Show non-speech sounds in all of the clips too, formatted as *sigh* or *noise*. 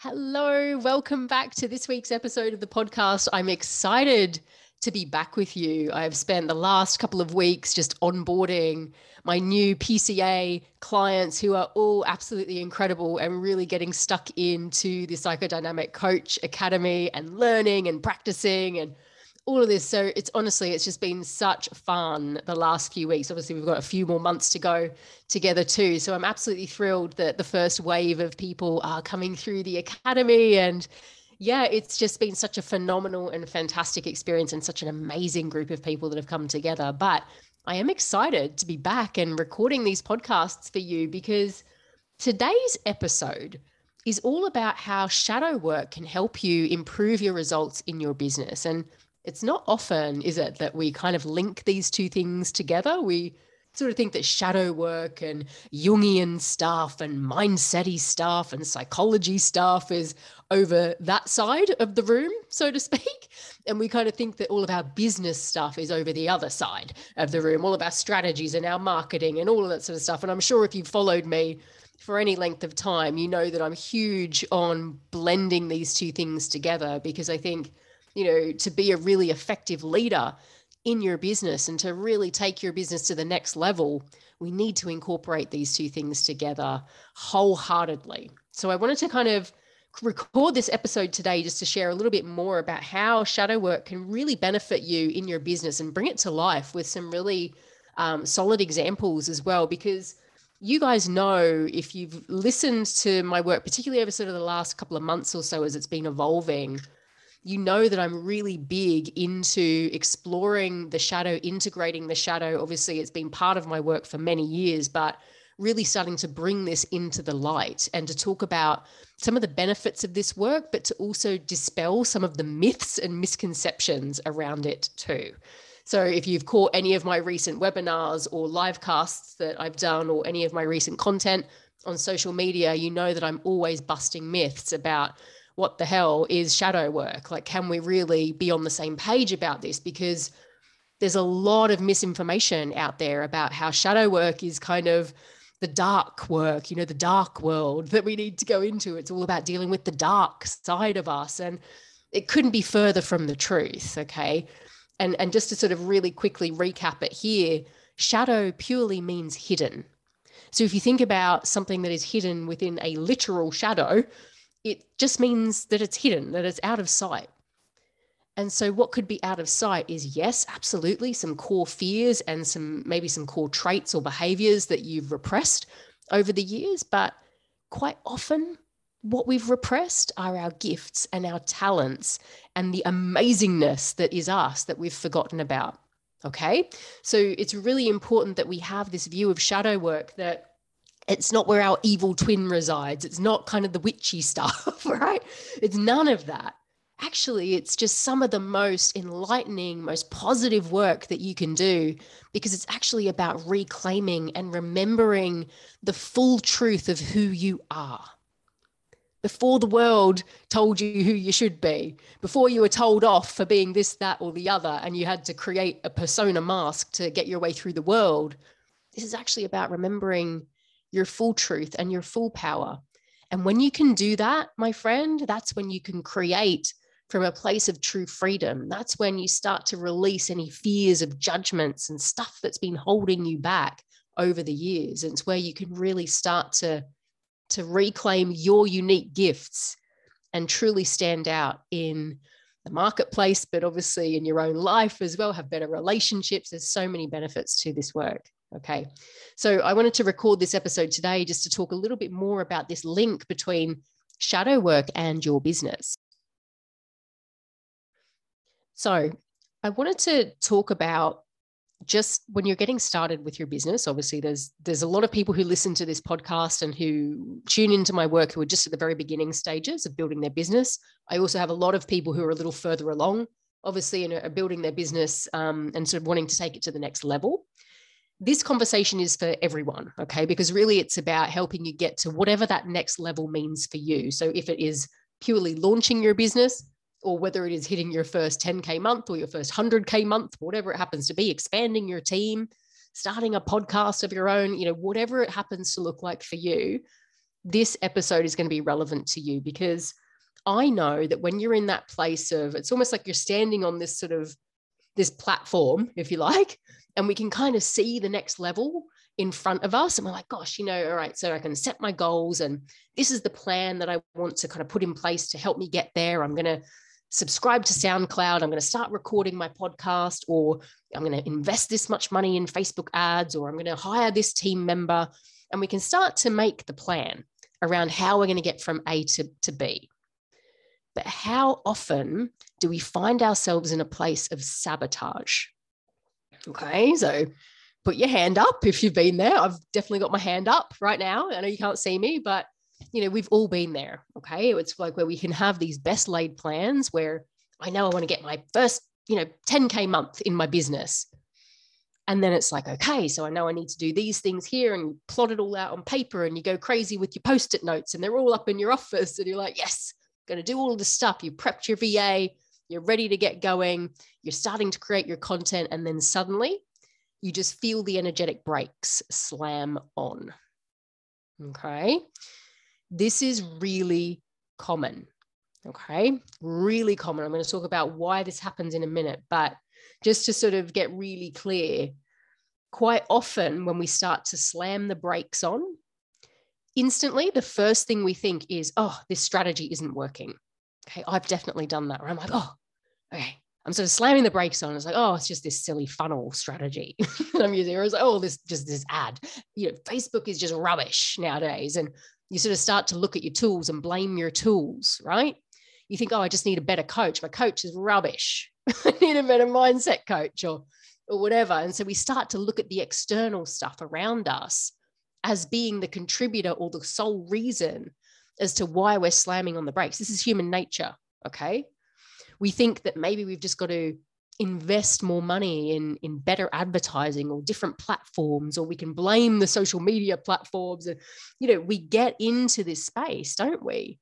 Hello, welcome back to this week's episode of the podcast. I'm excited to be back with you. I've spent the last couple of weeks just onboarding my new PCA clients who are all absolutely incredible and really getting stuck into the Psychodynamic Coach Academy and learning and practicing and all of this. So it's honestly, it's just been such fun the last few weeks. Obviously, we've got a few more months to go together too. So I'm absolutely thrilled that the first wave of people are coming through the academy. And yeah, it's just been such a phenomenal and fantastic experience and such an amazing group of people that have come together. But I am excited to be back and recording these podcasts for you because today's episode is all about how shadow work can help you improve your results in your business. And it's not often, is it, that we kind of link these two things together? We sort of think that shadow work and Jungian stuff and mindsetty stuff and psychology stuff is over that side of the room, so to speak. And we kind of think that all of our business stuff is over the other side of the room, all of our strategies and our marketing and all of that sort of stuff. And I'm sure if you've followed me for any length of time, you know that I'm huge on blending these two things together because I think you know, to be a really effective leader in your business and to really take your business to the next level, we need to incorporate these two things together wholeheartedly. So I wanted to kind of record this episode today just to share a little bit more about how shadow work can really benefit you in your business and bring it to life with some really um, solid examples as well. Because you guys know if you've listened to my work, particularly over sort of the last couple of months or so as it's been evolving, you know that I'm really big into exploring the shadow, integrating the shadow. Obviously, it's been part of my work for many years, but really starting to bring this into the light and to talk about some of the benefits of this work, but to also dispel some of the myths and misconceptions around it too. So, if you've caught any of my recent webinars or live casts that I've done, or any of my recent content on social media, you know that I'm always busting myths about what the hell is shadow work? Like, can we really be on the same page about this? Because there's a lot of misinformation out there about how shadow work is kind of the dark work, you know, the dark world that we need to go into. It's all about dealing with the dark side of us. And it couldn't be further from the truth. Okay. And, and just to sort of really quickly recap it here, shadow purely means hidden. So if you think about something that is hidden within a literal shadow, it just means that it's hidden, that it's out of sight. And so, what could be out of sight is yes, absolutely, some core fears and some maybe some core traits or behaviors that you've repressed over the years. But quite often, what we've repressed are our gifts and our talents and the amazingness that is us that we've forgotten about. Okay. So, it's really important that we have this view of shadow work that it's not where our evil twin resides. It's not kind of the witchy *laughs* stuff, right? It's none of that. Actually, it's just some of the most enlightening, most positive work that you can do because it's actually about reclaiming and remembering the full truth of who you are. Before the world told you who you should be, before you were told off for being this, that, or the other, and you had to create a persona mask to get your way through the world, this is actually about remembering your full truth and your full power. And when you can do that, my friend, that's when you can create from a place of true freedom. That's when you start to release any fears of judgments and stuff that's been holding you back over the years. And it's where you can really start to, to reclaim your unique gifts and truly stand out in the marketplace, but obviously in your own life as well, have better relationships. There's so many benefits to this work. Okay. So I wanted to record this episode today just to talk a little bit more about this link between shadow work and your business. So I wanted to talk about just when you're getting started with your business obviously there's there's a lot of people who listen to this podcast and who tune into my work who are just at the very beginning stages of building their business i also have a lot of people who are a little further along obviously and are building their business um, and sort of wanting to take it to the next level this conversation is for everyone okay? Because really it's about helping you get to whatever that next level means for you. So if it is purely launching your business or whether it is hitting your first 10K month or your first 100K month, whatever it happens to be, expanding your team, starting a podcast of your own, you know, whatever it happens to look like for you, this episode is going to be relevant to you. Because I know that when you're in that place of it's almost like you're standing on this sort of this platform, if you like, and we can kind of see the next level in front of us and we're like gosh you know all right so i can set my goals and this is the plan that i want to kind of put in place to help me get there i'm going to subscribe to SoundCloud. I'm going to start recording my podcast, or I'm going to invest this much money in Facebook ads, or I'm going to hire this team member. And we can start to make the plan around how we're going to get from A to, to B. But how often do we find ourselves in a place of sabotage? Okay, so put your hand up if you've been there. I've definitely got my hand up right now. I know you can't see me, but you know, we've all been there. Okay. It's like where we can have these best laid plans where I know I want to get my first, you know, 10K month in my business. And then it's like, okay, so I know I need to do these things here and plot it all out on paper and you go crazy with your post it notes and they're all up in your *laughs* office and you're like, yes, going to do all this stuff. You prepped your VA, you're ready to get going, you're starting to create your content. And then suddenly you just feel the energetic brakes slam on. Okay. This is really common. Okay. Really common. I'm going to talk about why this happens in a minute, but just to sort of get really clear, quite often when we start to slam the brakes on, instantly the first thing we think is, oh, this strategy isn't working. Okay. I've definitely done that where I'm like, oh, okay. I'm sort of slamming the brakes on. It's like, oh, it's just this silly funnel strategy *laughs* that I'm using. Or it's like, oh, this just this ad. You know, Facebook is just rubbish nowadays. And you sort of start to look at your tools and blame your tools, right? You think, oh, I just need a better coach. My coach is rubbish. *laughs* I need a better mindset coach or, or whatever. And so we start to look at the external stuff around us as being the contributor or the sole reason as to why we're slamming on the brakes. This is human nature. Okay. We think that maybe we've just got to invest more money in in better advertising or different platforms or we can blame the social media platforms and you know we get into this space don't we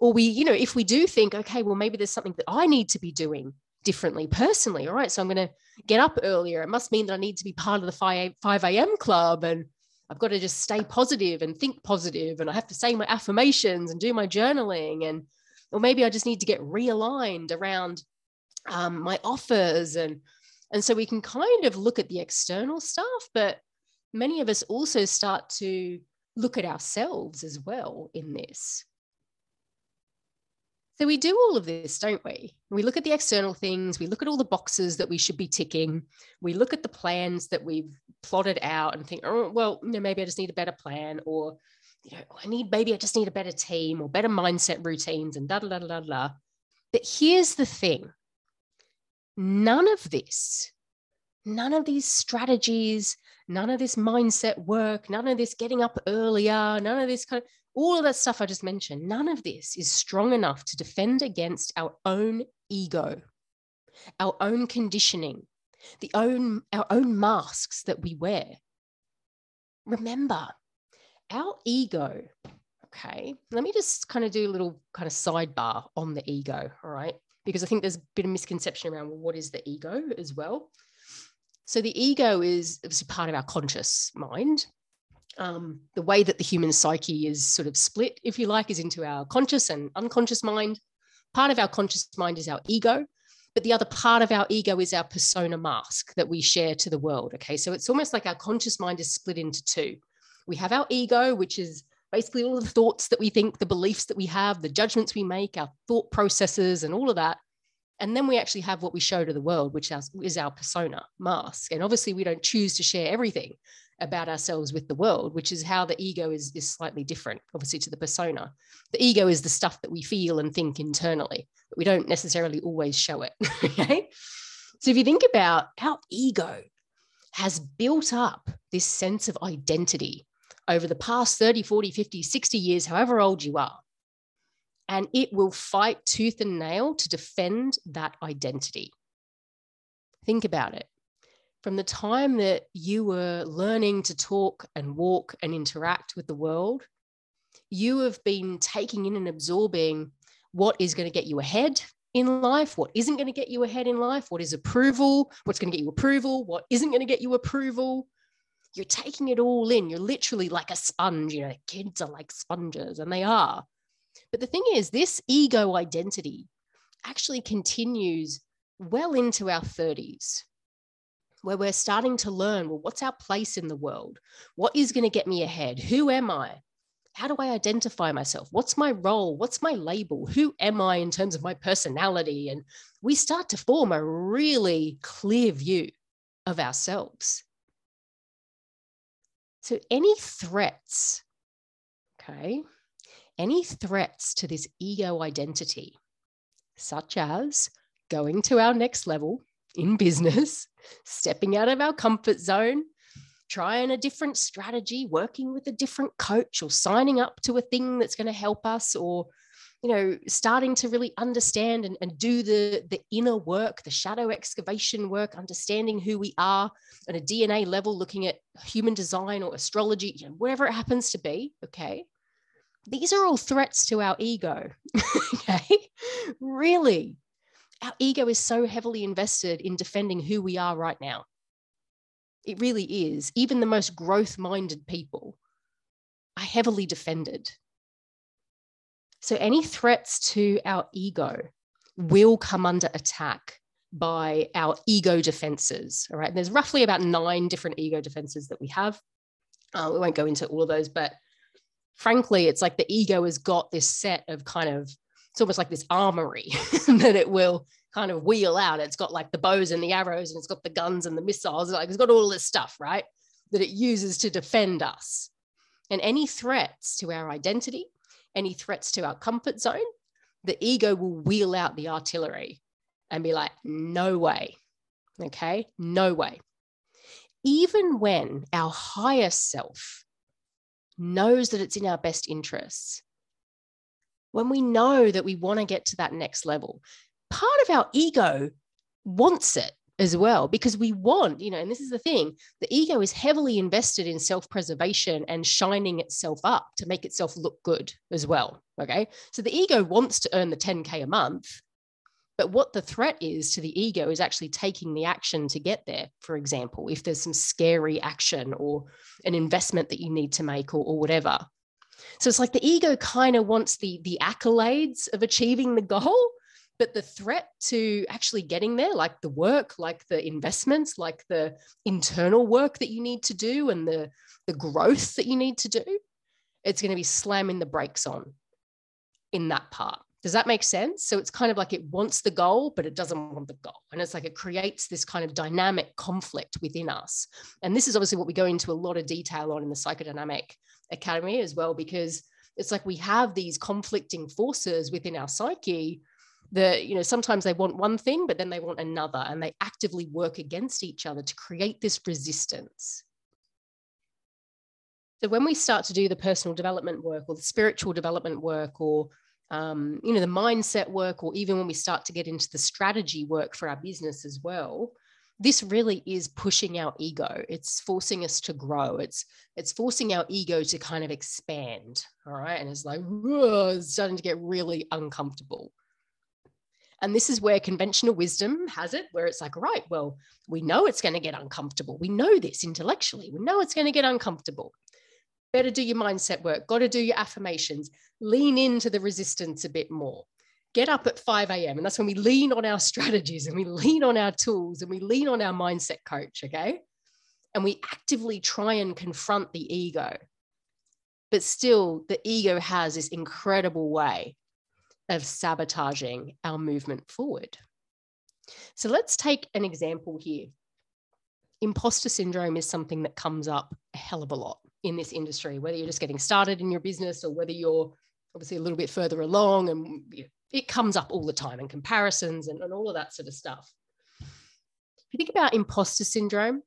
or we you know if we do think okay well maybe there's something that i need to be doing differently personally all right so i'm going to get up earlier it must mean that i need to be part of the 5, 5 a.m club and i've got to just stay positive and think positive and i have to say my affirmations and do my journaling and or maybe i just need to get realigned around um, my offers and and so we can kind of look at the external stuff but many of us also start to look at ourselves as well in this so we do all of this don't we? We look at the external things we look at all the boxes that we should be ticking we look at the plans that we've plotted out and think oh well you know maybe i just need a better plan or you know i need maybe i just need a better team or better mindset routines and da da da da da but here's the thing. None of this, none of these strategies, none of this mindset work, none of this getting up earlier, none of this kind of all of that stuff I just mentioned, none of this is strong enough to defend against our own ego, our own conditioning, the own our own masks that we wear. Remember, our ego, okay, let me just kind of do a little kind of sidebar on the ego, all right? because I think there's a bit of misconception around well, what is the ego as well. So the ego is obviously part of our conscious mind. Um, the way that the human psyche is sort of split, if you like, is into our conscious and unconscious mind. Part of our conscious mind is our ego, but the other part of our ego is our persona mask that we share to the world. Okay, so it's almost like our conscious mind is split into two. We have our ego, which is basically all the thoughts that we think, the beliefs that we have, the judgments we make, our thought processes, and all of that. And then we actually have what we show to the world, which is our persona mask. And obviously, we don't choose to share everything about ourselves with the world, which is how the ego is, is slightly different, obviously, to the persona. The ego is the stuff that we feel and think internally, but we don't necessarily always show it. *laughs* okay. So if you think about our ego, has built up this sense of identity over the past 30, 40, 50, 60 years, however old you are. And it will fight tooth and nail to defend that identity. Think about it. From the time that you were learning to talk and walk and interact with the world, you have been taking in and absorbing what is going to get you ahead in life, what isn't going to get you ahead in life, what is approval, what's going to get you approval, what isn't going to get you approval. You're taking it all in. You're literally like a sponge. You know, kids are like sponges, and they are. But the thing is, this ego identity actually continues well into our 30s, where we're starting to learn well, what's our place in the world? What is going to get me ahead? Who am I? How do I identify myself? What's my role? What's my label? Who am I in terms of my personality? And we start to form a really clear view of ourselves. So, any threats, okay, any threats to this ego identity, such as going to our next level in business, *laughs* stepping out of our comfort zone, trying a different strategy, working with a different coach, or signing up to a thing that's going to help us, or you know, starting to really understand and, and do the, the inner work, the shadow excavation work, understanding who we are at a DNA level, looking at human design or astrology, you know, whatever it happens to be. Okay. These are all threats to our ego. *laughs* okay. Really. Our ego is so heavily invested in defending who we are right now. It really is. Even the most growth minded people are heavily defended so any threats to our ego will come under attack by our ego defenses. All right. And there's roughly about nine different ego defenses that we have. Uh, we won't go into all of those, but frankly, it's like the ego has got this set of kind of, it's almost like this armory *laughs* that it will kind of wheel out. It's got like the bows and the arrows, and it's got the guns and the missiles. Like it's got all this stuff, right? That it uses to defend us. And any threats to our identity, any threats to our comfort zone, the ego will wheel out the artillery and be like, no way. Okay, no way. Even when our higher self knows that it's in our best interests, when we know that we want to get to that next level, part of our ego wants it as well because we want you know and this is the thing the ego is heavily invested in self-preservation and shining itself up to make itself look good as well okay? So the ego wants to earn the 10k a month but what the threat is to the ego is actually taking the action to get there for example if there's some scary action or an investment that you need to make or, or whatever. So it's like the ego kind of wants the the accolades of achieving the goal but the threat to actually getting there like the work like the investments like the internal work that you need to do and the the growth that you need to do it's going to be slamming the brakes on in that part does that make sense? So it's kind of like it wants the goal but it doesn't want the goal. And it's like it creates this kind of dynamic conflict within us. And this is obviously what we go into a lot of detail on in the psychodynamic academy as well because it's like we have these conflicting forces within our psyche the you know sometimes they want one thing but then they want another and they actively work against each other to create this resistance. So when we start to do the personal development work or the spiritual development work or um, you know the mindset work or even when we start to get into the strategy work for our business as well this really is pushing our ego it's forcing us to grow it's it's forcing our ego to kind of expand all right and it's like it's starting to get really uncomfortable and this is where conventional wisdom has it, where it's like, right, well, we know it's going to get uncomfortable. We know this intellectually. We know it's going to get uncomfortable. Better do your mindset work, got to do your affirmations, lean into the resistance a bit more. Get up at 5 a.m. And that's when we lean on our *laughs* strategies and we lean on our tools and we lean on our mindset coach. Okay. And we actively try and confront the ego. But still, the ego has this incredible way of sabotaging our movement forward. So let's take an example here. Imposter syndrome is something that comes up a hell of a lot in this industry, whether you're just getting started in your business or whether you're obviously a little bit further along and it comes up all the time and comparisons and, and all of that sort of stuff. If you think about imposter syndrome,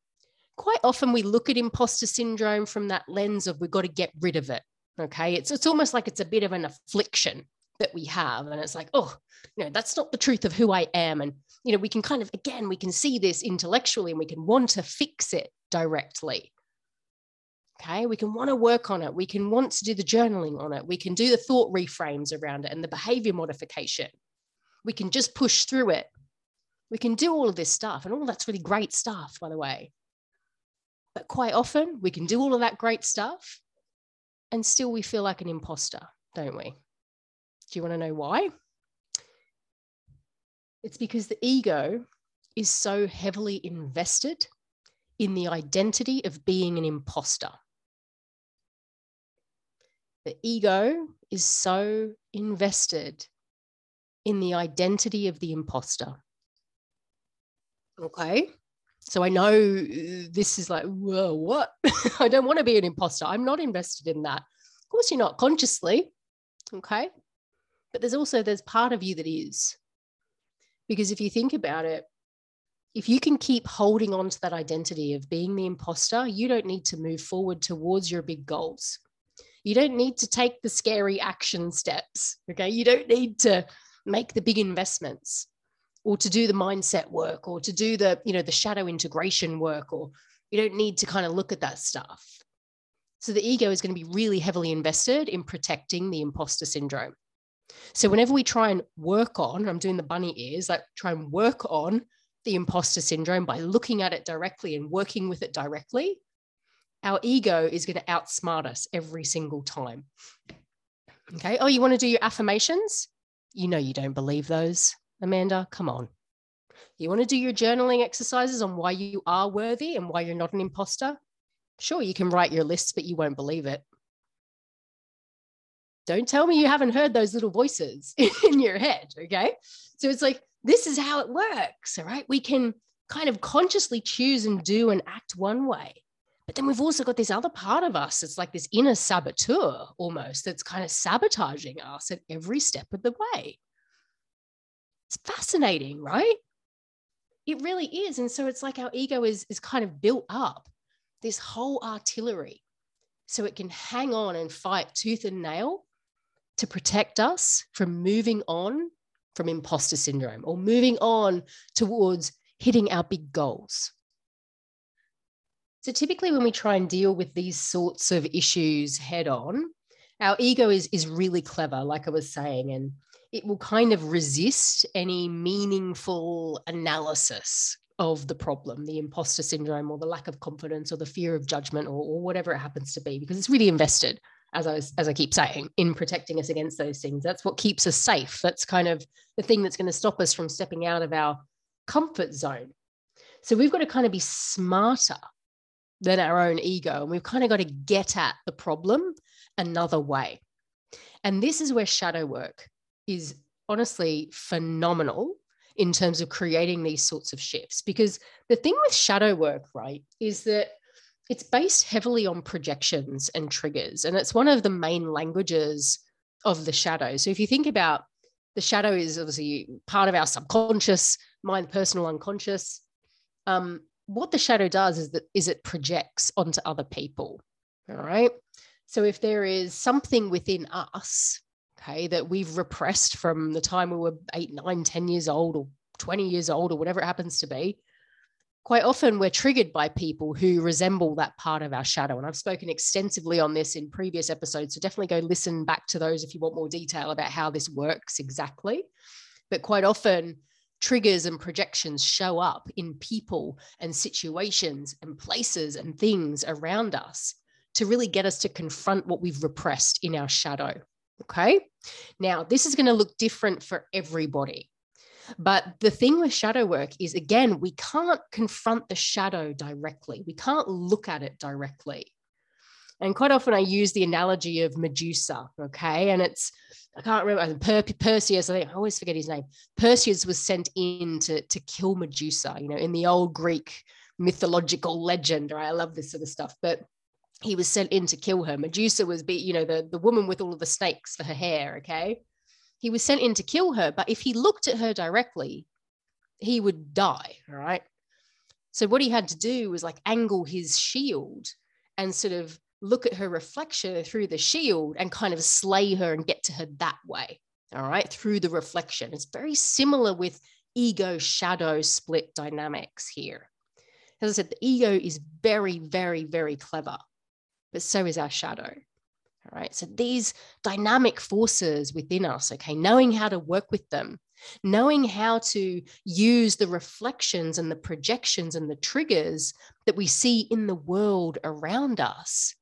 quite often we look at imposter syndrome from that lens of we've got to get rid of it. Okay. It's, it's almost like it's a bit of an affliction that we have. And it's like, oh, you know, that's not the truth of who I am. And, you know, we can kind of, again, we can see this intellectually and we can want to fix it directly. Okay, we can want to work on it. We can want to do the journaling on it. We can do the thought reframes around it and the behavior modification. We can just push through it. We can do all of this stuff, and all that's really great stuff, by the way. But quite often, we can do all of that great stuff, and still we feel like an imposter, don't we? Do you want to know why? It's because the ego is so heavily invested in the identity of being an imposter the ego is so invested in the identity of the imposter. Okay. So I know this is like, whoa, what? *laughs* I don't want to be an imposter. I'm not invested in that. Of course, you're not consciously. Okay. But there's also, there's part of you that is. Because if you think about it, if you can keep holding on to that identity of being the imposter, you don't need to move forward towards your big goals. You don't need to take the scary action steps. Okay. You don't need to make the big investments or to do the mindset work or to do the, you know, the shadow integration work, or you don't need to kind of look at that stuff. So the ego is going to be really heavily invested in protecting the imposter syndrome. So whenever we try and work on, I'm doing the bunny ears, like try and work on the imposter syndrome by looking at it directly and working with it directly, our ego is going to outsmart us every single time. Okay. Oh, you want to do your affirmations? You know, you don't believe those, Amanda. Come on. You want to do your journaling exercises on why you are worthy and why you're not an imposter? Sure, you can write your lists, but you won't believe it. Don't tell me you haven't heard those little voices *laughs* in your head. Okay. So it's like, this is how it works. All right. We can kind of consciously choose and do and act one way. But then we've also got this other part of us. It's like this inner saboteur almost that's kind of sabotaging us at every step of the way. It's fascinating, right? It really is. And so it's like our ego is, is kind of built up this whole artillery so it can hang on and fight tooth and nail to protect us from moving on from imposter syndrome or moving on towards hitting our big goals. So typically when we try and deal with these sorts of issues head on, our ego is, is really clever, like I was saying, and it will kind of resist any meaningful analysis of the problem, the imposter syndrome or the lack of confidence or the fear of judgment or, or whatever it happens to be, because it's really invested, as I, as I keep saying, in protecting us against those things. That's what keeps us safe. That's kind of the thing that's going to stop us from stepping out of our comfort zone. So we've got to kind of be smarter than our own ego. And we've kind of got to get at the problem another way. And this is where shadow work is honestly phenomenal in terms of creating these sorts of shifts. Because the thing with shadow work, right, is that it's based heavily on projections and triggers. And it's one of the main languages of the shadow. So if you think about the shadow is obviously part of our subconscious mind, personal unconscious. Um, what the shadow does is that is it projects onto other people all right? So if there is something within us okay that we've repressed from the time we were eight nine ten years old or 20 years old or whatever it happens to be quite often we're triggered by people who resemble that part of our shadow. And i've spoken extensively on this in previous episodes so definitely go listen back to those if you want more detail about how this works exactly. But quite often triggers and projections show up in people and situations and places and things around us to really get us to confront what we've repressed in our shadow. Okay. Now, this is going to look different for everybody. But the thing with shadow work is, again, we can't confront the shadow directly. We can't look at it directly. And quite often I use the analogy of Medusa, okay? And it's, I can't remember, per- Perseus, I think I always forget his name. Perseus was sent in to, to kill Medusa, you know, in the old Greek mythological legend, right? I love this sort of stuff. But he was sent in to kill her. Medusa was, be, you know, the, the woman with all of the snakes for her hair, okay? He was sent in to kill her, but if he looked at her directly, he would die, all right? So what he had to do was like angle his shield and sort of look at her reflection through the shield and kind of slay her and get to her that way. All right, through the reflection. It's very similar with ego shadow split dynamics here. As I said, the ego is very, very, very clever, but so is our shadow. All right. So these dynamic forces within us, okay, knowing how to work with them, knowing how to use the reflections and the projections and the triggers that we see in the world around us,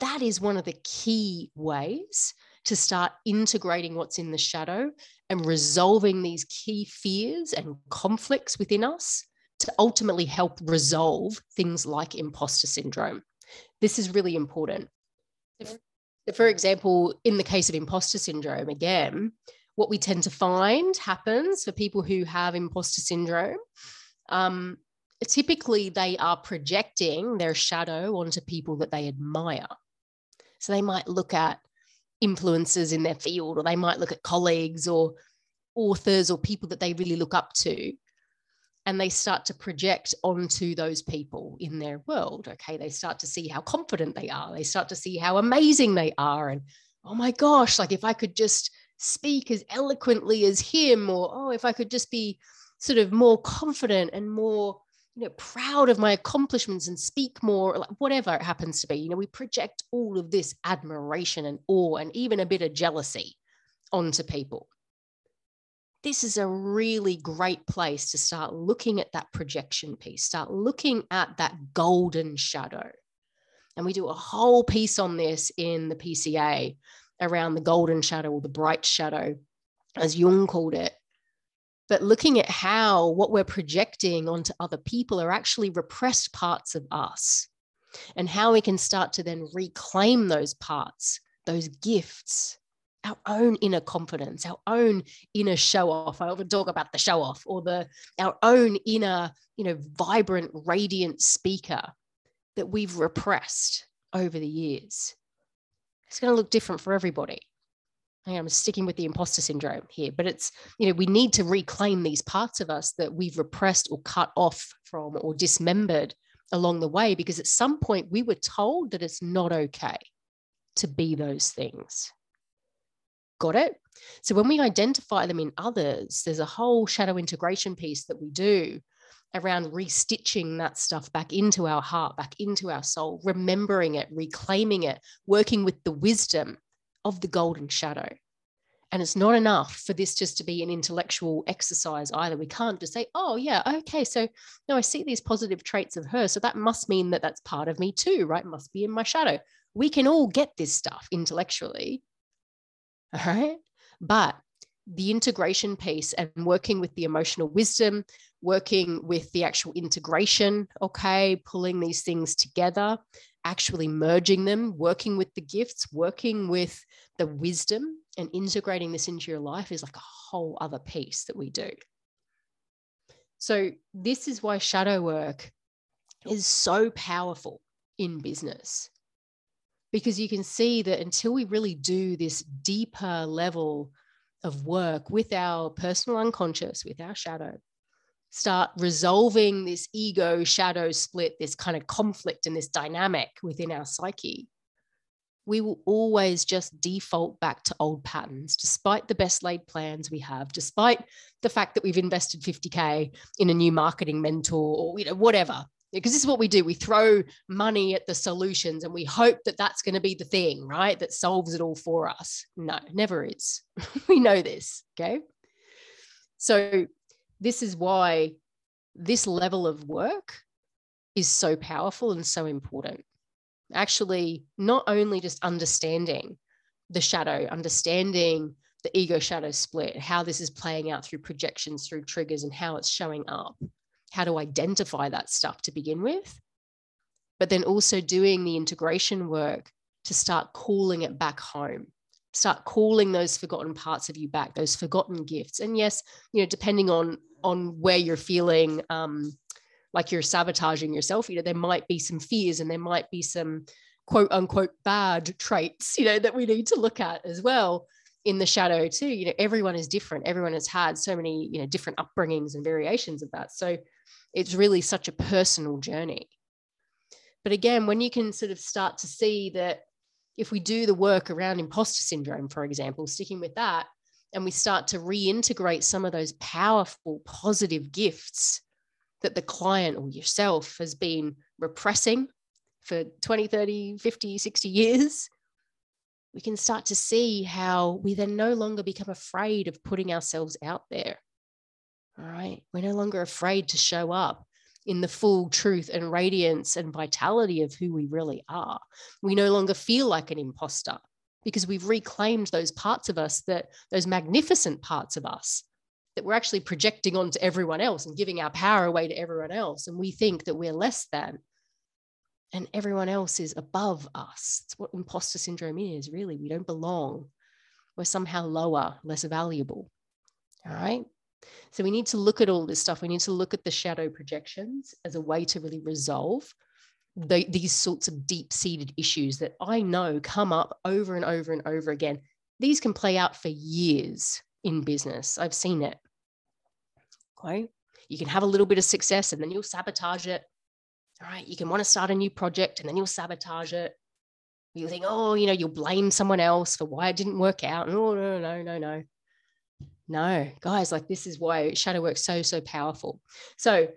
that is one of the key ways to start integrating what's in the shadow and resolving these key fears and conflicts within us to ultimately help resolve things like imposter syndrome. This is really important. If, for example, in the case of imposter syndrome, again, what we tend to find happens for people who have imposter syndrome, um, typically they are projecting their shadow onto people that they admire. So they might look at influencers in their field, or they might look at colleagues or authors or people that they really look up to. And they start to project onto those people in their world. Okay. They start to see how confident they are. They start to see how amazing they are. And oh my gosh, like if I could just speak as eloquently as him, or oh, if I could just be sort of more confident and more you know proud of my accomplishments and speak more like whatever it happens to be you know we project all of this admiration and awe and even a bit of jealousy onto people. This is a really great place to start looking at that projection piece start looking at that golden shadow. And we do a whole piece on this in the pca around the golden shadow or the bright shadow as jung called it but looking at how what we're projecting onto other people are actually repressed parts of us and how we can start to then reclaim those parts, those gifts, our own inner confidence, our own inner show off. I often talk about the show off or the our own inner, you know, vibrant, radiant speaker that we've repressed over the years. It's going to look different for everybody. I'm sticking with the imposter syndrome here, but it's, you know, we need to reclaim these parts of us that we've repressed or cut off from or dismembered along the way, because at some point we were told that it's not okay to be those things. Got it? So when we identify them in others, there's a whole shadow integration piece that we do around restitching that stuff back into our heart, back into our soul, remembering it, reclaiming it, working with the wisdom of the golden shadow. And it's not enough for this just to be an intellectual exercise either. We can't just say, oh, yeah, okay, so no, I see these positive traits of her. So that must mean that that's part of me too, right? Must be in my shadow. We can all get this stuff intellectually. All *laughs* right. But the integration piece and working with the emotional wisdom, working with the actual integration, okay, pulling these things together, actually merging them, working with the gifts, working with the wisdom, and integrating this into your life is like a whole other piece that we do. So, this is why shadow work is so powerful in business because you can see that until we really do this deeper level of work with our personal unconscious, with our shadow, start resolving this ego shadow split, this kind of conflict and this dynamic within our psyche, we will always just default back to old patterns, despite the best laid plans we have, despite the fact that we've invested 50K in a new marketing mentor or you know, whatever. Because this is what we do. We throw money at the solutions and we hope that that's going to be the thing, right? That solves it all for us. No, never is. *laughs* we know this. Okay. So this is why this level of work is so powerful and so important. Actually, not only just understanding the shadow, understanding the ego shadow split, how this is playing out through projections, through triggers, and how it's showing up, how to identify that stuff to begin with, but then also doing the integration work to start calling it back home. Start calling those forgotten parts of you back those forgotten gifts. And yes you know depending on on where you're feeling um, like you're sabotaging yourself you know there might be some fears and there might be some quote unquote bad traits you know that we need to look at as well in the shadow too. You know everyone is different. Everyone has had so many you know different upbringings and variations of that. So It's really such a personal journey. But again, when you can sort of start to see that if we do the work around imposter syndrome, for example, sticking with that, and we start to reintegrate some of those powerful positive gifts that the client or yourself has been repressing for 20, 30, 50, 60 years, we can start to see how we then no longer become afraid of putting ourselves out there. All right. We're no longer afraid to show up in the full truth and radiance and vitality of who we really are. We no longer feel like an imposter because we've reclaimed those parts of us that, those magnificent parts of us that we're actually projecting onto everyone else and giving our power away to everyone else. And we think that we're less than and everyone else is above us. It's what imposter syndrome is really. We don't belong. We're somehow lower, less valuable. All right. So we need to look at all this stuff. We need to look at the shadow projections as a way to really resolve the, these sorts of deep seated issues that I know come up over and over and over again. These can play out for years in business. I've seen it. Okay. You can have a little bit of success and then you'll sabotage it all right, you can want to start a new project and then you'll sabotage it. You think, oh, you know, you'll blame someone else for why it didn't work out. No, no, no, no, no. No, guys, like this is why shadow work's so, so powerful. So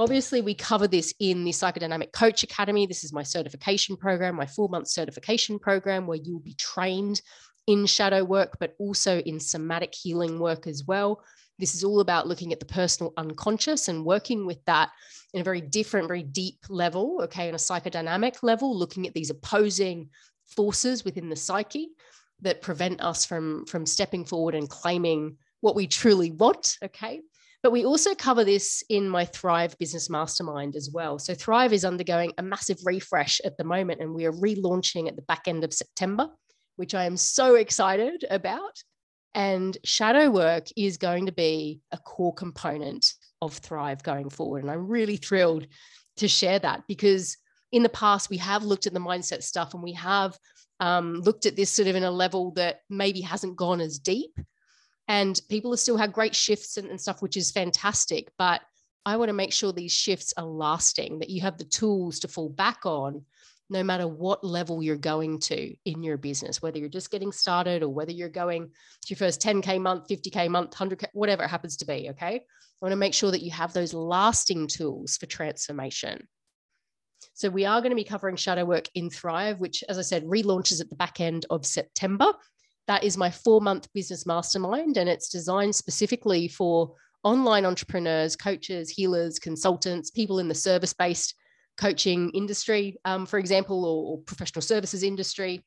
obviously we cover this in the psychodynamic coach academy this is my certification program my four month certification program where you'll be trained in shadow work but also in somatic healing work as well this is all about looking at the personal unconscious and working with that in a very different, very deep level, okay, on a psychodynamic level, looking at these opposing forces within the psyche that prevent us from, from stepping forward and claiming what we truly want, okay? But we also cover this in my Thrive Business Mastermind as well. So, Thrive is undergoing a massive refresh at the moment, and we are relaunching at the back end of September, which I am so excited about. And shadow work is going to be a core component of Thrive going forward. And I'm really thrilled to share that because in the past, we have looked at the mindset stuff and we have um, looked at this sort of in a level that maybe hasn't gone as deep. And people have still had great shifts and, and stuff, which is fantastic. But I want to make sure these shifts are lasting, that you have the tools to fall back on no matter what level you're going to in your business, whether you're just getting started or whether you're going to your first 10K month, 50K month, 100K, whatever it happens to be. Okay. I want to make sure that you have those lasting tools for transformation. So, we are going to be covering shadow work in Thrive, which, as I said, relaunches at the back end of September. That is my four month business mastermind, and it's designed specifically for online entrepreneurs, coaches, healers, consultants, people in the service based coaching industry, um, for example, or, or professional services industry,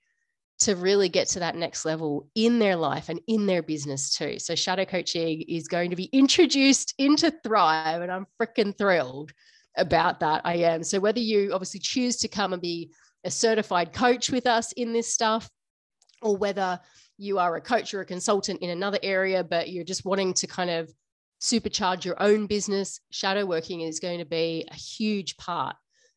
to really get to that next level in their life and in their business too. So, shadow coaching is going to be introduced into Thrive, and I'm freaking thrilled about that. I am. So, whether you obviously choose to come and be a certified coach with us in this stuff, or whether you are a coach or a consultant in another area, but you're just wanting to kind of supercharge your own business, shadow working is going to be a huge part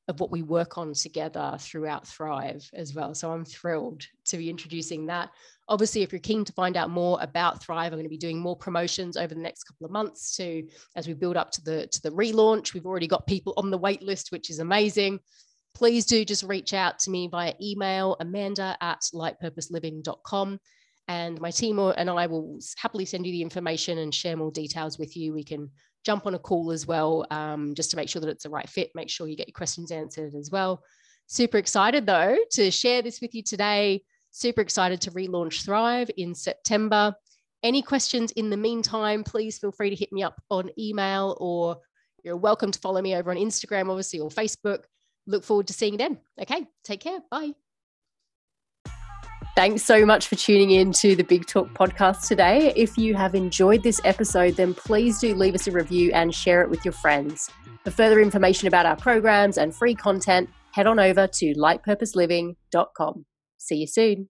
of what we work on together throughout Thrive as well. So I'm thrilled to be introducing that. Obviously, if you're keen to find out more about Thrive, I'm going to be doing more promotions over the next couple of months to as we build up to the to the relaunch. We've already got people on the wait list, which is amazing. Please do just reach out to me via email, amanda at lightpurposeliving.com. And my team and I will happily send you the information and share more details with you. We can jump on a call as well, um, just to make sure that it's the right fit, make sure you get your questions answered as well. Super excited though to share this with you today. Super excited to relaunch Thrive in September. Any questions in the meantime, please feel free to hit me up on email or you're welcome to follow me over on Instagram, obviously, or Facebook. Look forward to seeing you then. Okay, take care. Bye. Thanks so much for tuning in to the Big Talk podcast today. If you have enjoyed this episode, then please do leave us a review and share it with your friends. For further information about our programs and free content, head on over to lightpurposeliving.com. See you soon.